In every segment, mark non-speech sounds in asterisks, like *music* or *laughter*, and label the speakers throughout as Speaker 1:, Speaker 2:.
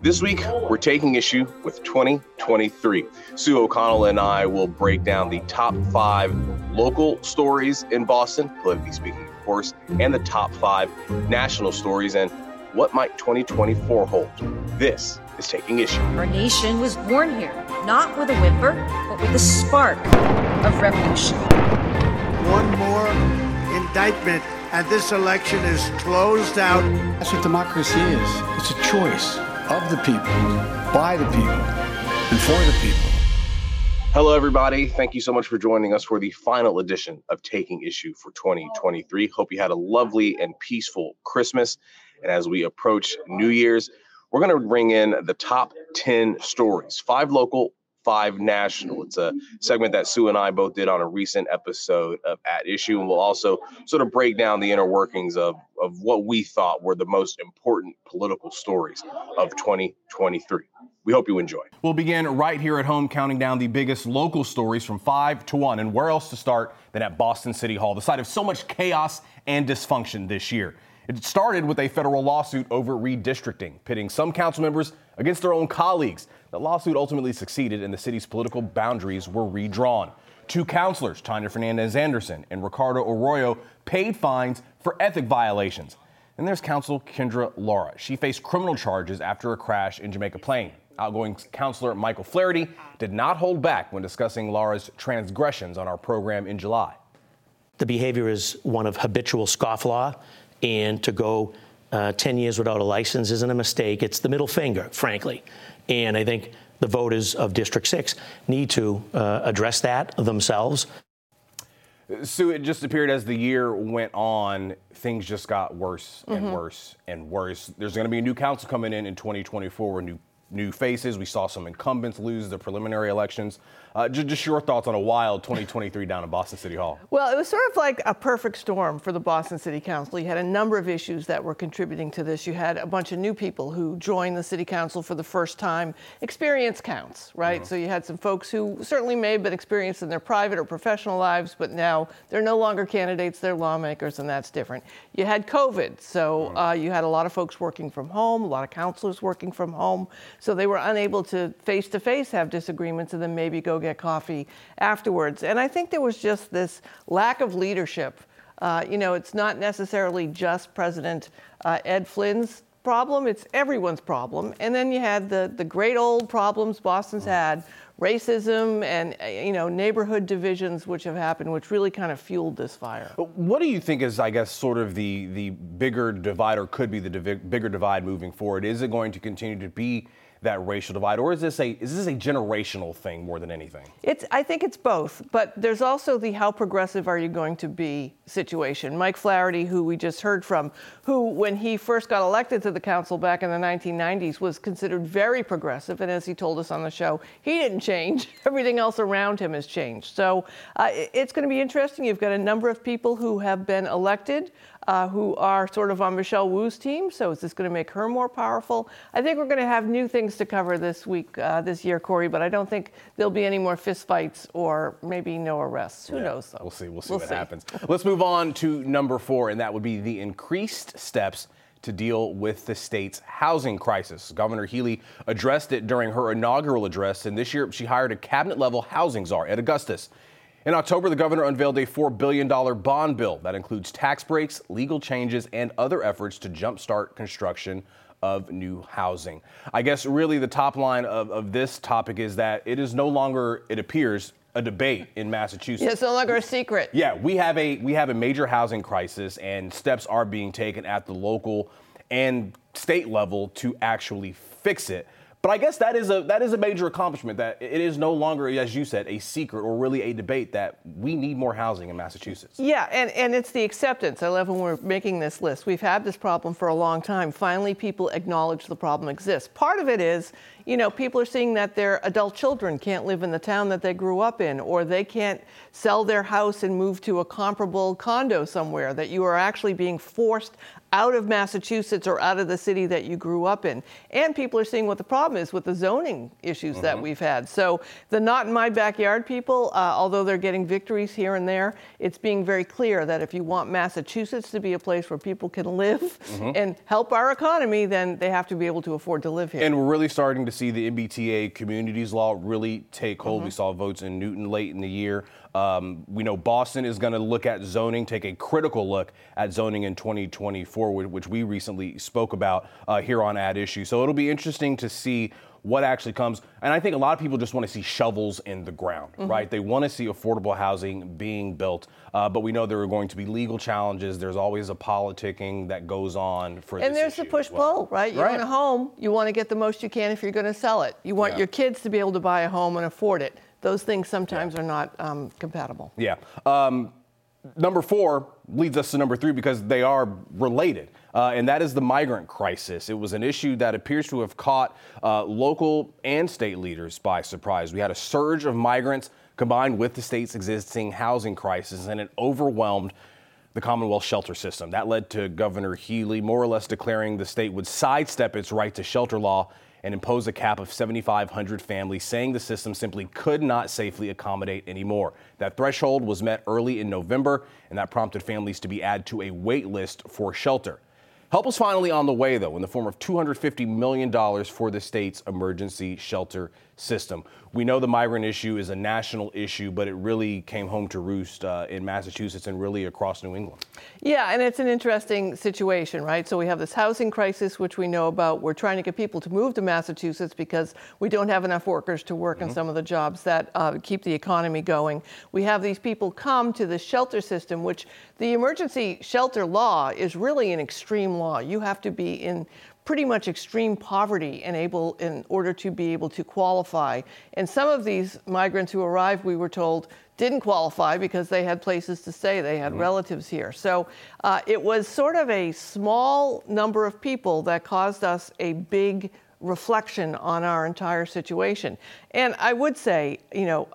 Speaker 1: This week, we're taking issue with 2023. Sue O'Connell and I will break down the top five local stories in Boston, politically speaking, of course, and the top five national stories and what might 2024 hold. This is Taking Issue.
Speaker 2: Our nation was born here, not with a whimper, but with a spark of revolution.
Speaker 3: One more indictment, and this election is closed out.
Speaker 4: That's what democracy is it's a choice of the people, by the people, and for the people.
Speaker 1: Hello, everybody. Thank you so much for joining us for the final edition of Taking Issue for 2023. Hope you had a lovely and peaceful Christmas. And as we approach New Year's, we're going to bring in the top 10 stories, five local, five national. It's a segment that Sue and I both did on a recent episode of At Issue, and we'll also sort of break down the inner workings of, of what we thought were the most important political stories of 2023. We hope you enjoy.
Speaker 5: We'll begin right here at home, counting down the biggest local stories from five to one. And where else to start than at Boston City Hall, the site of so much chaos and dysfunction this year. It started with a federal lawsuit over redistricting, pitting some council members against their own colleagues. The lawsuit ultimately succeeded, and the city's political boundaries were redrawn. Two counselors, Tania Fernandes Anderson and Ricardo Arroyo, paid fines for ethic violations. And there's counsel Kendra Lara. She faced criminal charges after a crash in Jamaica Plain. Outgoing counselor Michael Flaherty did not hold back when discussing Lara's transgressions on our program in July.
Speaker 6: The behavior is one of habitual scofflaw and to go uh, 10 years without a license isn't a mistake. It's the middle finger, frankly. And I think the voters of District 6 need to uh, address that themselves.
Speaker 5: Sue, it just appeared as the year went on, things just got worse and mm-hmm. worse and worse. There's going to be a new council coming in in 2024, a new new faces. We saw some incumbents lose the preliminary elections. Uh, just, just, your thoughts on a wild 2023 down in Boston City Hall.
Speaker 7: Well, it was sort of like a perfect storm for the Boston City Council. You had a number of issues that were contributing to this. You had a bunch of new people who joined the City Council for the first time. Experience counts, right? Mm-hmm. So you had some folks who certainly may have been experienced in their private or professional lives, but now they're no longer candidates, they're lawmakers, and that's different. You had COVID, so mm-hmm. uh, you had a lot of folks working from home, a lot of counselors working from home. So they were unable to face to face have disagreements and then maybe go get coffee afterwards. And I think there was just this lack of leadership. Uh, you know, it's not necessarily just President uh, Ed Flynn's problem, it's everyone's problem. And then you had the, the great old problems Boston's had racism and uh, you know neighborhood divisions which have happened which really kind of fueled this fire
Speaker 5: what do you think is i guess sort of the the bigger divide or could be the bigger divide moving forward is it going to continue to be that racial divide, or is this a is this a generational thing more than anything?
Speaker 7: It's I think it's both, but there's also the how progressive are you going to be situation. Mike Flaherty, who we just heard from, who when he first got elected to the council back in the 1990s was considered very progressive, and as he told us on the show, he didn't change. *laughs* Everything else around him has changed. So uh, it's going to be interesting. You've got a number of people who have been elected uh, who are sort of on Michelle Wu's team. So is this going to make her more powerful? I think we're going to have new things to cover this week, uh, this year, Cory. But I don't think there'll be any more fistfights or maybe no arrests. Who
Speaker 5: yeah,
Speaker 7: knows? Though?
Speaker 5: We'll see. We'll see we'll what see. happens. Let's move on to number four, and that would be the increased steps to deal with the state's housing crisis. Governor Healey addressed it during her inaugural address, and this year she hired a cabinet level housing czar, Ed Augustus. In October, the governor unveiled a $4 billion bond bill that includes tax breaks, legal changes, and other efforts to jumpstart construction of new housing. I guess really the top line of, of this topic is that it is no longer, it appears, a debate in Massachusetts.
Speaker 7: Yeah, it's no longer a secret.
Speaker 5: Yeah, we have a we have a major housing crisis and steps are being taken at the local and state level to actually fix it. But I guess that is a that is a major accomplishment that it is no longer, as you said, a secret or really a debate that we need more housing in Massachusetts.
Speaker 7: Yeah, and, and it's the acceptance. I love when we're making this list. We've had this problem for a long time. Finally, people acknowledge the problem exists. Part of it is, you know, people are seeing that their adult children can't live in the town that they grew up in, or they can't sell their house and move to a comparable condo somewhere, that you are actually being forced out of Massachusetts or out of the city that you grew up in. And people are seeing what the problem is with the zoning issues mm-hmm. that we've had. So the not in my backyard people, uh, although they're getting victories here and there, it's being very clear that if you want Massachusetts to be a place where people can live mm-hmm. and help our economy, then they have to be able to afford to live here.
Speaker 5: And we're really starting to see the MBTA communities law really take hold. Mm-hmm. We saw votes in Newton late in the year. Um, we know Boston is going to look at zoning, take a critical look at zoning in 2024, which we recently spoke about uh, here on At Issue. So it'll be interesting to see what actually comes. And I think a lot of people just want to see shovels in the ground, mm-hmm. right? They want to see affordable housing being built. Uh, but we know there are going to be legal challenges. There's always a politicking that goes on for
Speaker 7: And there's the push
Speaker 5: well.
Speaker 7: pull, right? You right. want a home, you want to get the most you can if you're going to sell it. You want yeah. your kids to be able to buy a home and afford it those things sometimes yeah. are not um, compatible.
Speaker 5: Yeah. Um, number four leads us to number three because they are related, uh, and that is the migrant crisis. It was an issue that appears to have caught uh, local and state leaders by surprise. We had a surge of migrants combined with the state's existing housing crisis, and it overwhelmed the Commonwealth shelter system. That led to Governor Healey more or less declaring the state would sidestep its right to shelter law and impose a cap of 7,500 families, saying the system simply could not safely accommodate anymore. That threshold was met early in November, and that prompted families to be added to a wait list for shelter. Help is finally on the way, though, in the form of $250 million for the state's emergency shelter system. We know the migrant issue is a national issue, but it really came home to roost uh, in Massachusetts and really across New England.
Speaker 7: Yeah, and it's an interesting situation, right? So we have this housing crisis, which we know about. We're trying to get people to move to Massachusetts because we don't have enough workers to work mm-hmm. in some of the jobs that uh, keep the economy going. We have these people come to the shelter system, which the emergency shelter law is really an extreme law. You have to be in pretty much extreme poverty and able in order to be able to qualify. And some of these migrants who arrived, we were told, didn't qualify because they had places to stay, they had mm-hmm. relatives here. So uh, it was sort of a small number of people that caused us a big reflection on our entire situation. And I would say, you know,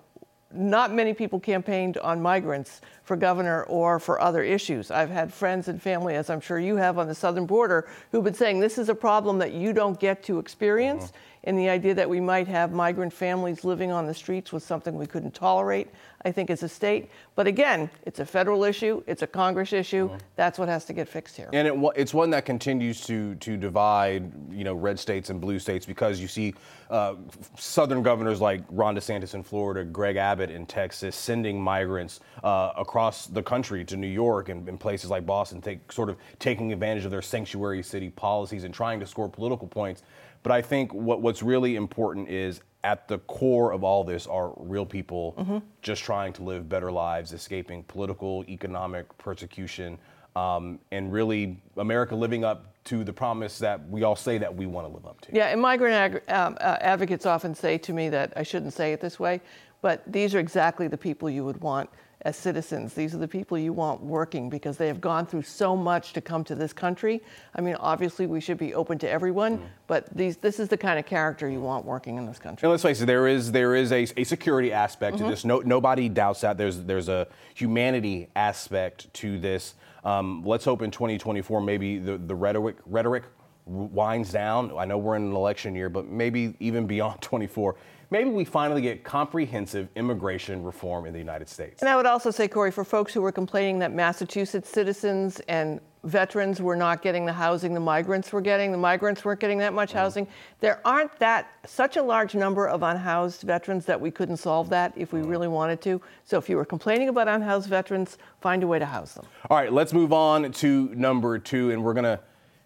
Speaker 7: not many people campaigned on migrants for governor or for other issues. I've had friends and family, as I'm sure you have on the southern border, who've been saying this is a problem that you don't get to experience. Mm-hmm. And the idea that we might have migrant families living on the streets was something we couldn't tolerate. I think, as a state. But again, it's a federal issue, it's a Congress issue. Mm-hmm. That's what has to get fixed here.
Speaker 5: And it, it's one that continues to to divide, you know, red states and blue states because you see uh, southern governors like Ron DeSantis in Florida, Greg Abbott in Texas, sending migrants uh, across the country to New York and, and places like Boston, take, sort of taking advantage of their sanctuary city policies and trying to score political points. But I think what, what's really important is at the core of all this are real people mm-hmm. just trying to live better lives, escaping political, economic persecution, um, and really America living up to the promise that we all say that we want to live up to.
Speaker 7: Yeah, and migrant ag- um, uh, advocates often say to me that I shouldn't say it this way, but these are exactly the people you would want as citizens. These are the people you want working because they have gone through so much to come to this country. I mean, obviously, we should be open to everyone, mm-hmm. but these, this is the kind of character you want working in this country.
Speaker 5: And let's face it, there is there is a, a security aspect mm-hmm. to this. No, nobody doubts that. There's there's a humanity aspect to this. Um, let's hope in 2024 maybe the, the rhetoric rhetoric winds down. I know we're in an election year, but maybe even beyond *laughs* 24 maybe we finally get comprehensive immigration reform in the United States.
Speaker 7: And I would also say, Cory, for folks who were complaining that Massachusetts citizens and veterans were not getting the housing the migrants were getting, the migrants weren't getting that much mm housing. There aren't that such a large number of unhoused veterans that we couldn't solve that if we mm really wanted to. So if you were complaining about unhoused veterans, find a way to house them.
Speaker 5: All right, let's move on to number two, and we're going to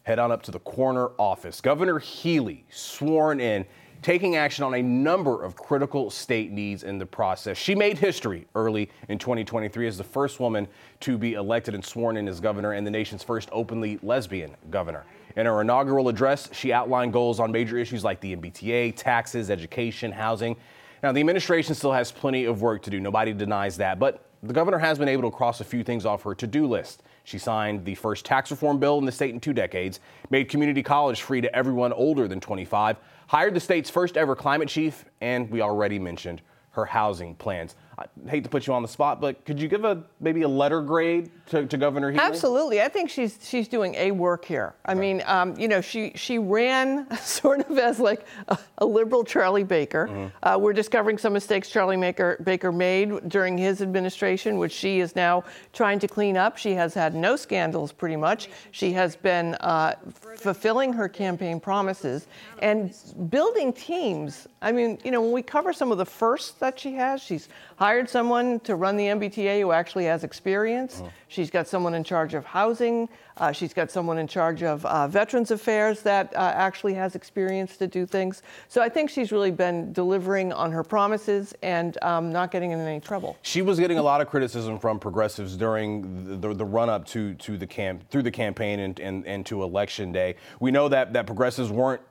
Speaker 5: head on up to the corner office. Governor Healey sworn in taking action on a number of critical state needs in the process. She made history early in 2023 as the first woman to be elected and sworn in as governor and the nation's first openly lesbian governor. In her inaugural address, she outlined goals on major issues like the MBTA, taxes, education, housing. Now, the administration still has plenty of work to do. Nobody denies that. But the governor has been able to cross a few things off her to do list. She signed the first tax reform bill in the state in two decades, made community college free to everyone older than 25, hired the state's first ever climate chief, and we already mentioned her housing plans. I hate to put you on the spot, but could you give a maybe a letter grade to, to Governor Healey?
Speaker 7: Absolutely, I think she's she's doing a work here. I mean, um, you know, she she ran *laughs* sort of as like a, a liberal Charlie Baker. Mm-hmm. Uh, we're discovering some mistakes Charlie Baker, Baker made during his administration, which she is now trying to clean up. She has had no scandals, pretty much. She has been uh, fulfilling her campaign promises and building teams. I mean, you know, when we cover some of the firsts that she has, she's hired someone to run the MBTA who actually has experience. Oh. She's got someone in charge of housing. Uh, she's got someone in charge of uh, Veterans Affairs that uh, actually has experience to do things. So I think she's really been delivering on her promises and um, not getting in any trouble.
Speaker 5: She was getting a lot of criticism from progressives during the, the, the run up to, to the camp through the campaign and, and, and to election day. We know that, that progressives weren't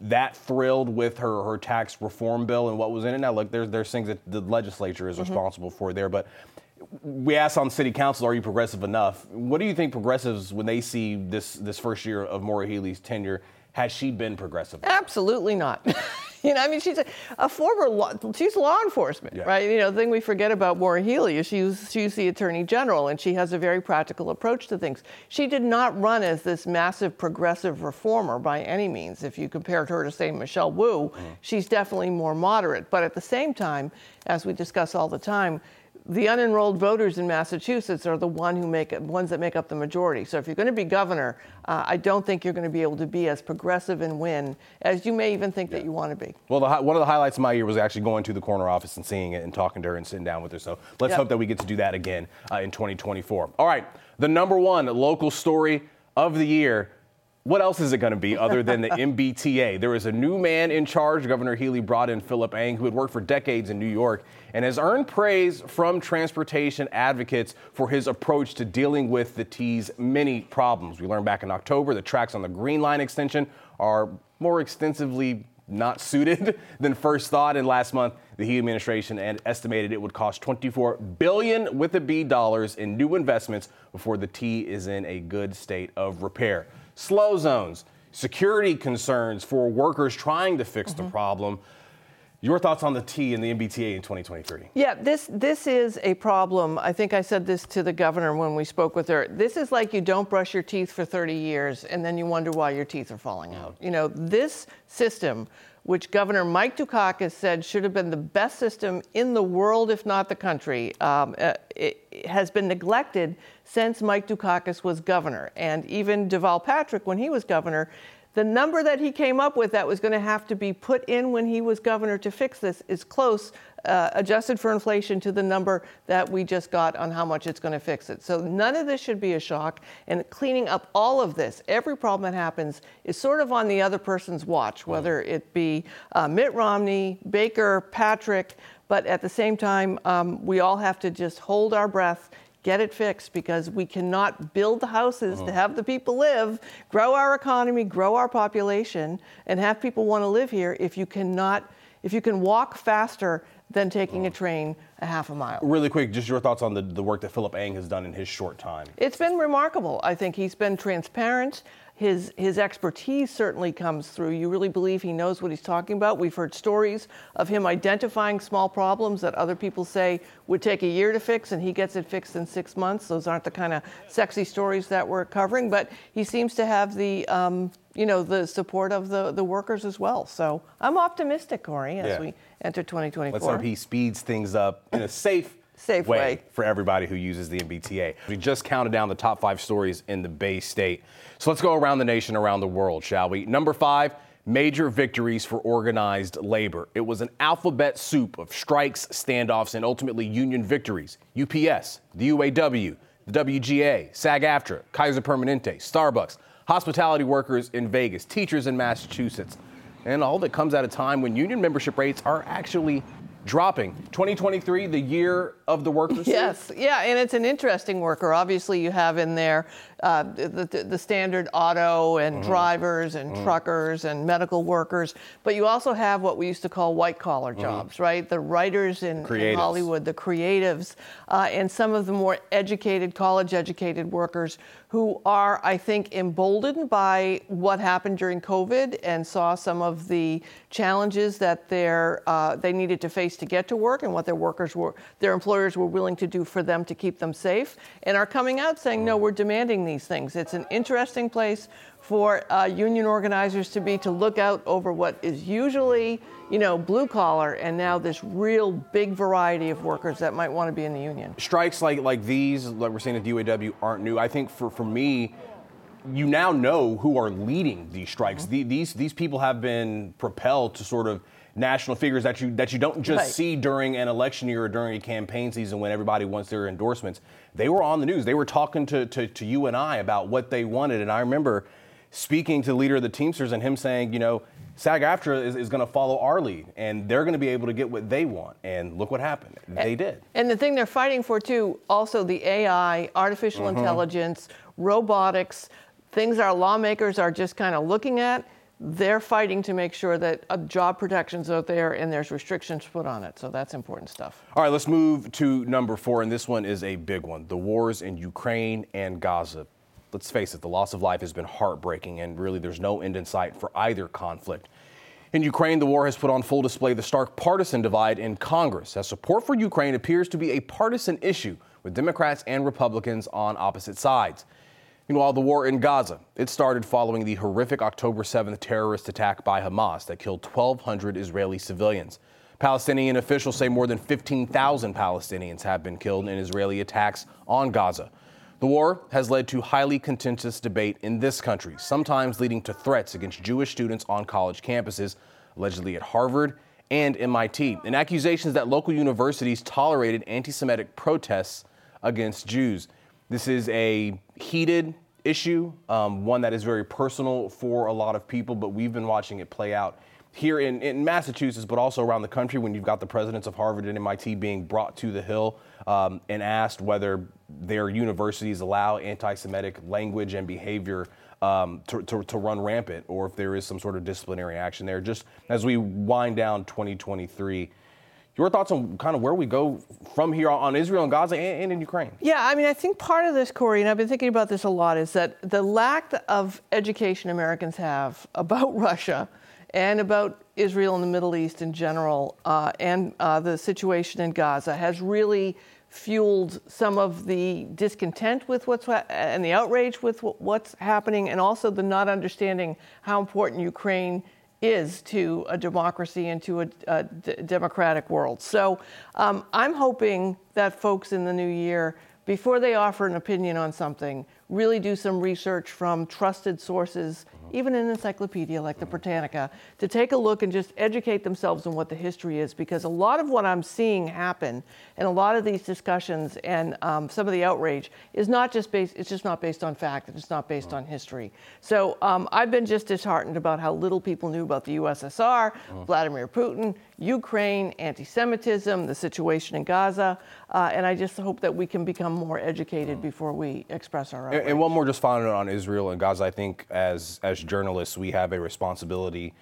Speaker 5: that thrilled with her, her tax reform bill and what was in it. Now, look, there's, there's things that the legislature is mm-hmm. responsible for there, but we asked on city council, are you progressive enough? What do you think progressives, when they see this, this first year of Maura Healey's tenure, has she been progressive?
Speaker 7: Absolutely not. *laughs* *laughs* you know, I mean, she's a, a former law, she's law enforcement, yeah. right? You know, the thing we forget about Maura Healey is she's she's the attorney general, and she has a very practical approach to things. She did not run as this massive progressive reformer by any means. If you compared her to say Michelle Wu, mm. she's definitely more moderate. But at the same time, as we discuss all the time, the unenrolled voters in Massachusetts are the one who make ones that make up the majority. So if you're going to be governor, uh, I don't think you're going to be able to be as progressive and win as you may even think yeah. that you want to be.
Speaker 5: Well, the, one of the highlights of my year was actually going to the corner office and seeing it and talking to her and sitting down with her. So let's yep. hope that we get to do that again uh, in 2024. All right, the number one local story of the year what else is it going to be other than the *laughs* MBTA? There is a new man in charge. Governor Healey brought in Phillip Eng, who had worked for decades in New York and has earned praise from transportation advocates for his approach to dealing with the T's many problems. We learned back in October the tracks on the Green Line extension are more extensively not suited *laughs* than first thought. And last month, the Healey administration estimated it would cost 24 billion with a B dollars in new investments before the T is in a good state of repair slow zones, security concerns for workers trying to fix mm-hmm. the problem. Your thoughts on the T and the MBTA in 2023?
Speaker 7: Yeah, this this is a problem. I think I said this to the governor when we spoke with her. This is like you don't brush your teeth for 30 years and then you wonder why your teeth are falling out. You know, this system which Governor Mike Dukakis said should have been the best system in the world, if not the country, um, uh, has been neglected since Mike Dukakis was governor. And even Deval Patrick, when he was governor, the number that he came up with that was going to have to be put in when he was governor to fix this is close, uh, adjusted for inflation, to the number that we just got on how much it's going to fix it. So none of this should be a shock. And cleaning up all of this, every problem that happens, is sort of on the other person's watch, whether it be uh, Mitt Romney, Baker, Patrick. But at the same time, um, we all have to just hold our breath get it fixed because we cannot build the houses to uh-huh. have the people live, grow our economy, grow our population, and have people want to live here if you cannot, if you can walk faster than taking a uh-huh. train a half a mile.
Speaker 5: Really quick, just your thoughts on the, the work that Phillip Eng has done in his short time.
Speaker 7: It's been remarkable. I think he's been transparent. His, his expertise certainly comes through. You really believe he knows what he's talking about. We've heard stories of him identifying small problems that other people say would take a year to fix, and he gets it fixed in six months. Those aren't the kind of sexy stories that we're covering, but he seems to have the um, you know the support of the, the workers as well. So I'm optimistic, Cory, as yeah. we enter 2024.
Speaker 5: Let's hope he speeds things up in a safe
Speaker 7: safe way, way,
Speaker 5: for everybody who uses the MBTA. We just counted down the top five stories in the Bay State. So let's go around the nation, around the world, shall we? Number five, major victories for organized labor. It was an alphabet soup of strikes, standoffs, and ultimately union victories. UPS, the UAW, the WGA, SAG AFTRA, Kaiser Permanente, Starbucks, hospitality workers in Vegas, teachers in Massachusetts. And all that comes at a time when union membership rates are actually dropping. 2023, the year of the workers.
Speaker 7: Yes, yeah, and it's an interesting worker. Obviously, you have in there uh, the, the, standard auto and mm-hmm. drivers and mm-hmm. truckers and medical workers, but you also have what we used to call white collar mm-hmm. jobs, right? The writers in, in Hollywood, the creatives, uh, and some of the more educated, college educated workers who are, I think, emboldened by what happened during COVID and saw some of the challenges that they're, uh, they needed to face to get to work and what their workers were, their employers were willing to do for them to keep them safe, and are coming out saying, no, we're demanding these things. It's an interesting place for uh, union organizers to be to look out over what is usually, you know, blue collar, and now this real big variety of workers that might want to be in the union.
Speaker 5: Strikes like like these, like we're seeing at the UAW, aren't new. I think for for me, you now know who are leading these strikes. Mm-hmm. The, these these people have been propelled to sort of national figures that you that you don't just right. see during an election year or during a campaign season when everybody wants their endorsements. They were on the news. They were talking to, to, to you and I about what they wanted. And I remember speaking to the leader of the Teamsters and him saying, you know, SAG AFTRA is, is going to follow our lead and they're going to be able to get what they want. And look what happened. And, they did.
Speaker 7: And the thing they're fighting for, too, also the AI, artificial mm-hmm. intelligence, robotics, things our lawmakers are just kind of looking at. They're fighting to make sure that uh, job protections out there and there's restrictions put on it. So that's important stuff.
Speaker 5: All right, let's move to number four. And this one is a big one the wars in Ukraine and Gaza let's face it, the loss of life has been heartbreaking, and really there's no end in sight for either conflict. In Ukraine, the war has put on full display the stark partisan divide in Congress, as support for Ukraine appears to be a partisan issue, with Democrats and Republicans on opposite sides. Meanwhile, the war in Gaza, it started following the horrific October 7th terrorist attack by Hamas that killed 1,200 Israeli civilians. Palestinian officials say more than 15,000 Palestinians have been killed in Israeli attacks on Gaza. The war has led to highly contentious debate in this country, sometimes leading to threats against Jewish students on college campuses, allegedly at Harvard and MIT, and accusations that local universities tolerated anti Semitic protests against Jews. This is a heated issue, um, one that is very personal for a lot of people, but we've been watching it play out here in, in, Massachusetts, but also around the country when you've got the presidents of Harvard and MIT being brought to the Hill um, and asked whether their universities allow anti Semitic language and behavior um, to, to, to, run rampant or if there is some sort of disciplinary action there. Just as we wind down 2023. Your thoughts on kind of where we go from here on Israel and Gaza and, and in Ukraine?
Speaker 7: Yeah, I mean, I think part of this, Cory, and I've been thinking about this a lot, is that the lack of education Americans have about *laughs* Russia and about Israel and the Middle East in general uh, and uh, the situation in Gaza has really fueled some of the discontent with what's and the outrage with what's happening, and also the not understanding how important Ukraine is to a democracy and to a, a d- democratic world. So um, I'm hoping that folks in the new year, before they offer an opinion on something, really do some research from trusted sources even an encyclopedia like the Britannica, to take a look and just educate themselves on what the history is. Because a lot of what I'm seeing happen and a lot of these discussions and um, some of the outrage is not just based, it's just not based on fact, it's not based on history. So um, I've been just disheartened about how little people knew about the USSR, Vladimir Putin, Ukraine, anti Semitism, the situation in Gaza. Uh, and I just hope that we can become more educated before we express our outrage.
Speaker 5: And, and one more just following on Israel and Gaza. I think as, as journalists, we have a responsibility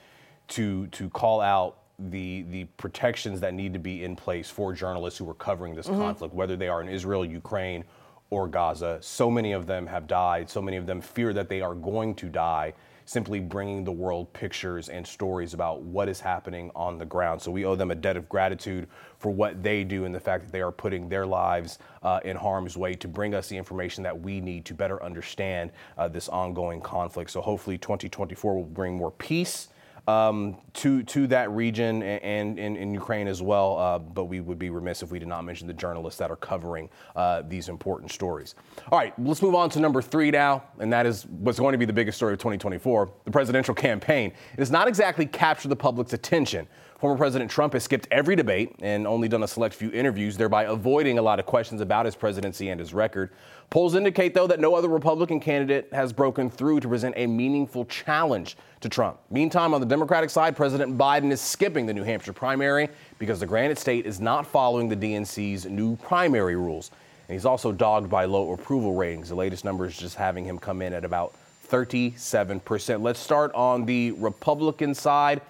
Speaker 5: to, to call out the the protections that need to be in place for journalists who are covering this mm-hmm. conflict, whether they are in Israel, Ukraine, or Gaza. So many of them have died. So many of them fear that they are going to die simply bringing the world pictures and stories about what is happening on the ground. So we owe them a debt of gratitude for what they do and the fact that they are putting their lives uh, in harm's way to bring us the information that we need to better understand uh, this ongoing conflict. So hopefully 2024 will bring more peace um, to to that region and, in Ukraine as well. Uh, but we would be remiss if we did not mention the journalists that are covering uh, these important stories. All right, let's move on to number three now, and that is what's going to be the biggest story of 2024: the presidential campaign. It has not exactly captured the public's attention. Former President Trump has skipped every debate and only done a select few interviews, thereby avoiding a lot of questions about his presidency and his record. Polls indicate, though, that no other Republican candidate has broken through to present a meaningful challenge to Trump. Meantime, on the Democratic side, President Biden is skipping the New Hampshire primary because the Granite State is not following the DNC's new primary rules. And he's also dogged by low approval ratings. The latest numbers just having him come in at about 37%. Let's start on the Republican side.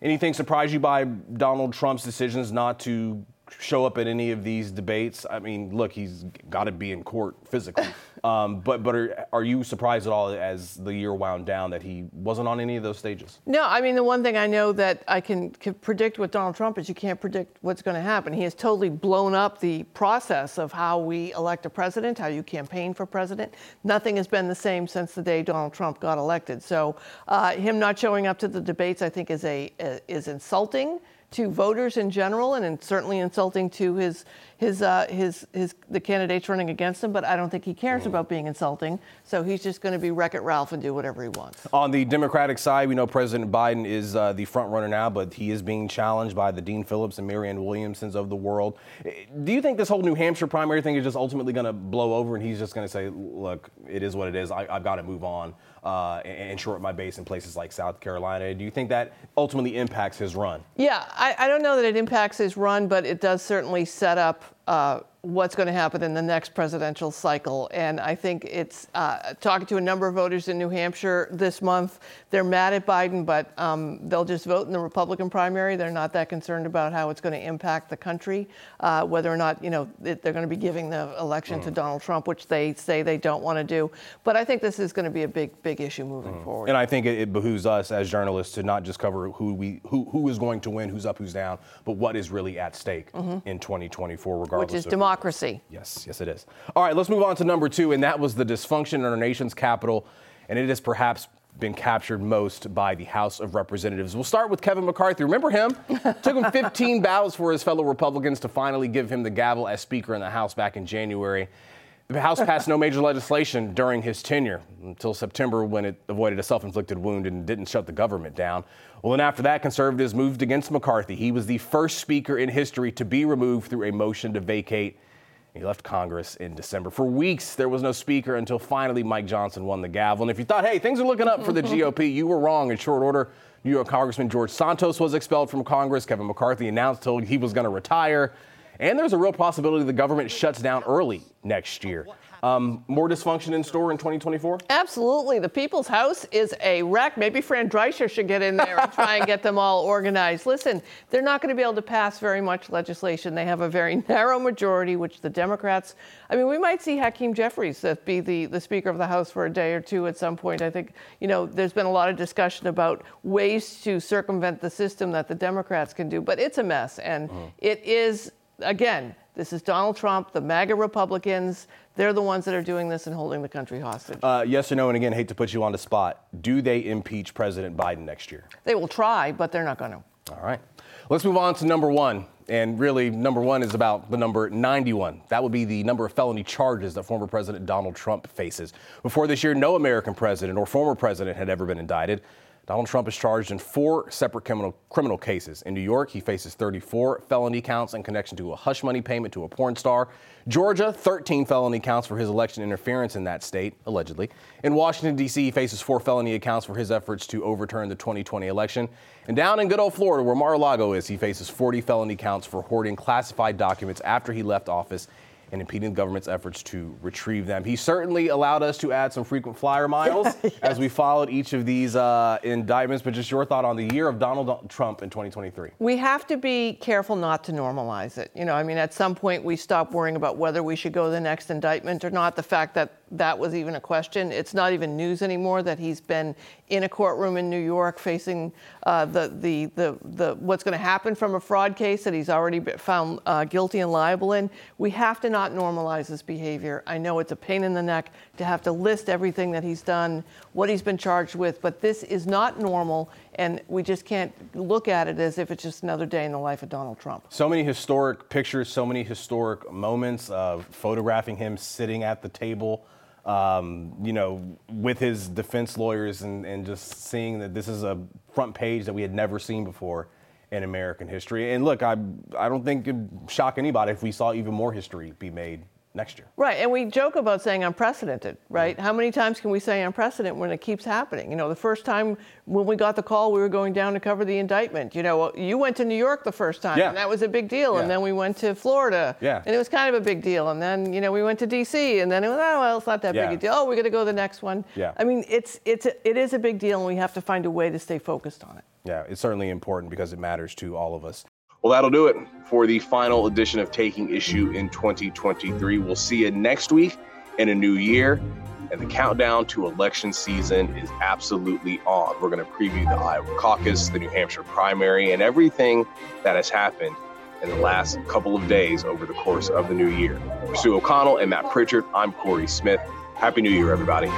Speaker 5: Anything surprise you by Donald Trump's decisions not to show up at any of these debates? I mean, look, he's got to be in court physically. Um, but but are, are you surprised at all as the year wound down that he wasn't on any of those stages?
Speaker 7: No, I mean the one thing I know that I can, can predict with Donald Trump is you can't predict what's going to happen. He has totally blown up the process of how we elect a president, how you campaign for president. Nothing has been the same since the day Donald Trump got elected. So uh, him not showing up to the debates, I think, is a is insulting to voters in general, and certainly insulting to his his uh, his his the candidates running against him. But I don't think he cares mm. about being insulting. So he's just going to be Wreck It Ralph and do whatever he wants.
Speaker 5: On the Democratic side, we know President Biden is uh, the front runner now, but he is being challenged by the Dean Phillips and Marianne Williamsons of the world. Do you think this whole New Hampshire primary thing is just ultimately going to blow over, and he's just going to say, "Look, it is what it is. I, have got to move on." uh, and short my base in places like South Carolina. Do you think that ultimately impacts his run?
Speaker 7: Yeah, I, I don't know that it impacts his run, but it does certainly set up love uh, what's going to happen in the next presidential cycle. And I think it's uh, talking to a number of voters in New Hampshire this month. They're mad at Biden, but um, they'll just vote in the Republican primary. They're not that concerned about how it's going to impact the country, uh, whether or not you know they're going to be giving the election mm. to Donald Trump, which they say they don't want to do. But I think this is going to be a big, big issue moving mm. forward.
Speaker 5: And I think it, it, behooves us as journalists to not just cover who we who who is going to win, who's up, who's down, but what is really at stake mm-hmm. in 2024, regardless.
Speaker 7: Which is democracy democracy.
Speaker 5: Yes, yes, it is. All right, let's move on to number two, and that was the dysfunction in our nation's capital, and it has perhaps been captured most by the House of Representatives. We'll start with Kevin McCarthy. Remember him? *laughs* Took him 15 ballots for his fellow Republicans to finally give him the gavel as Speaker in the House back in January. The House passed no major legislation during his tenure until September when it avoided a self inflicted wound and didn't shut the government down. Well, then after that, conservatives moved against McCarthy. He was the first speaker in history to be removed through a motion to vacate he left Congress in December. For weeks, there was no speaker until finally Mike Johnson won the gavel. And if you thought, hey, things are looking up for the GOP, you were wrong. In short order, New York Congressman George Santos was expelled from Congress. Kevin McCarthy announced he was going to retire. And there's a real possibility the government shuts down early next year. Um, more dysfunction in store in 2024?
Speaker 7: Absolutely. The People's House is a wreck. Maybe Fran Drescher should get in there and try and get them all organized. Listen, they're not going to be able to pass very much legislation. They have a very *laughs* narrow majority, which the Democrats, I mean, we might see Hakeem Jeffries be the, the Speaker of the House for a day or two at some point. I think, you know, there's been a lot of discussion about ways to circumvent the system that the Democrats can do, but it's a mess. And mm. it is, again, this is Donald Trump, the MAGA Republicans. They're the ones that are doing this and holding the country hostage.
Speaker 5: Uh, yes or no? And again, hate to put you on the spot. Do they impeach President Biden next year?
Speaker 7: They will try, but they're not going to.
Speaker 5: All right. Let's move on to number one. And really, number one is about the number 91. That would be the number of felony charges that former President Donald Trump faces. Before this year, no American president or former president had ever been indicted. Donald Trump is charged in four separate criminal, criminal cases. In New York, he faces 34 felony counts in connection to a hush money payment to a porn star. Georgia, 13 felony counts for his election interference in that state, allegedly. In Washington, D.C., he faces four felony accounts for his efforts to overturn the 2020 election. And down in good old Florida, where Mar a Lago is, he faces 40 felony counts for hoarding classified documents after he left office and impeding the government's efforts to retrieve them. He certainly allowed us to add some frequent flyer miles yes. *laughs* as we followed each of these uh, indictments. But just your thought on the year of Donald Trump in 2023.
Speaker 7: We have to be careful not to normalize it. You know, I mean, at some point we stop worrying about whether we should go to the next indictment or not. The fact that that was even a question. It's not even news anymore that he's been in a courtroom in New York facing uh, the, the, the, the, what's going to happen from a fraud case that he's already found uh, guilty and liable in. We have to not normalize this behavior. I know it's a pain in the neck to have to list everything that he's done, what he's been charged with, but this is not normal, and we just can't look at it as if it's just another day in the life of Donald Trump.
Speaker 5: So many historic pictures, so many historic moments of photographing him sitting at the table um, you know, with his defense lawyers and, and just seeing that this is a front page that we had never seen before in American history. And look, I, I don't think it'd shock anybody if we saw even more history be made next year.
Speaker 7: Right, and we joke about saying unprecedented, right? Mm-hmm. How many times can we say unprecedented when it keeps happening? You know, the first time when we got the call, we were going down to cover the indictment. You know, you went to New York the first time, yeah. and that was a big deal. Yeah. And then we went to Florida,
Speaker 5: yeah.
Speaker 7: and it was kind of a big deal. And then, you know, we went to D.C., and then it was, oh, well, it's not that yeah. big a deal. Oh, we're going to go to the next one.
Speaker 5: Yeah.
Speaker 7: I mean, it's, it's a, it is a big deal, and we have to find a way to stay focused on it.
Speaker 5: Yeah, it's certainly important because it matters to all of us.
Speaker 1: Well, that'll do it for the final edition of Taking Issue in 2023. We'll see you next week.
Speaker 5: in a new year, and the countdown to election season is absolutely on. We're going to preview the Iowa caucus, the New Hampshire primary, and everything that has happened in the last couple of days over the course of the new year. For Sue O'Connell and Matt Pritchard, I'm Cory Smith. Happy New Year, everybody.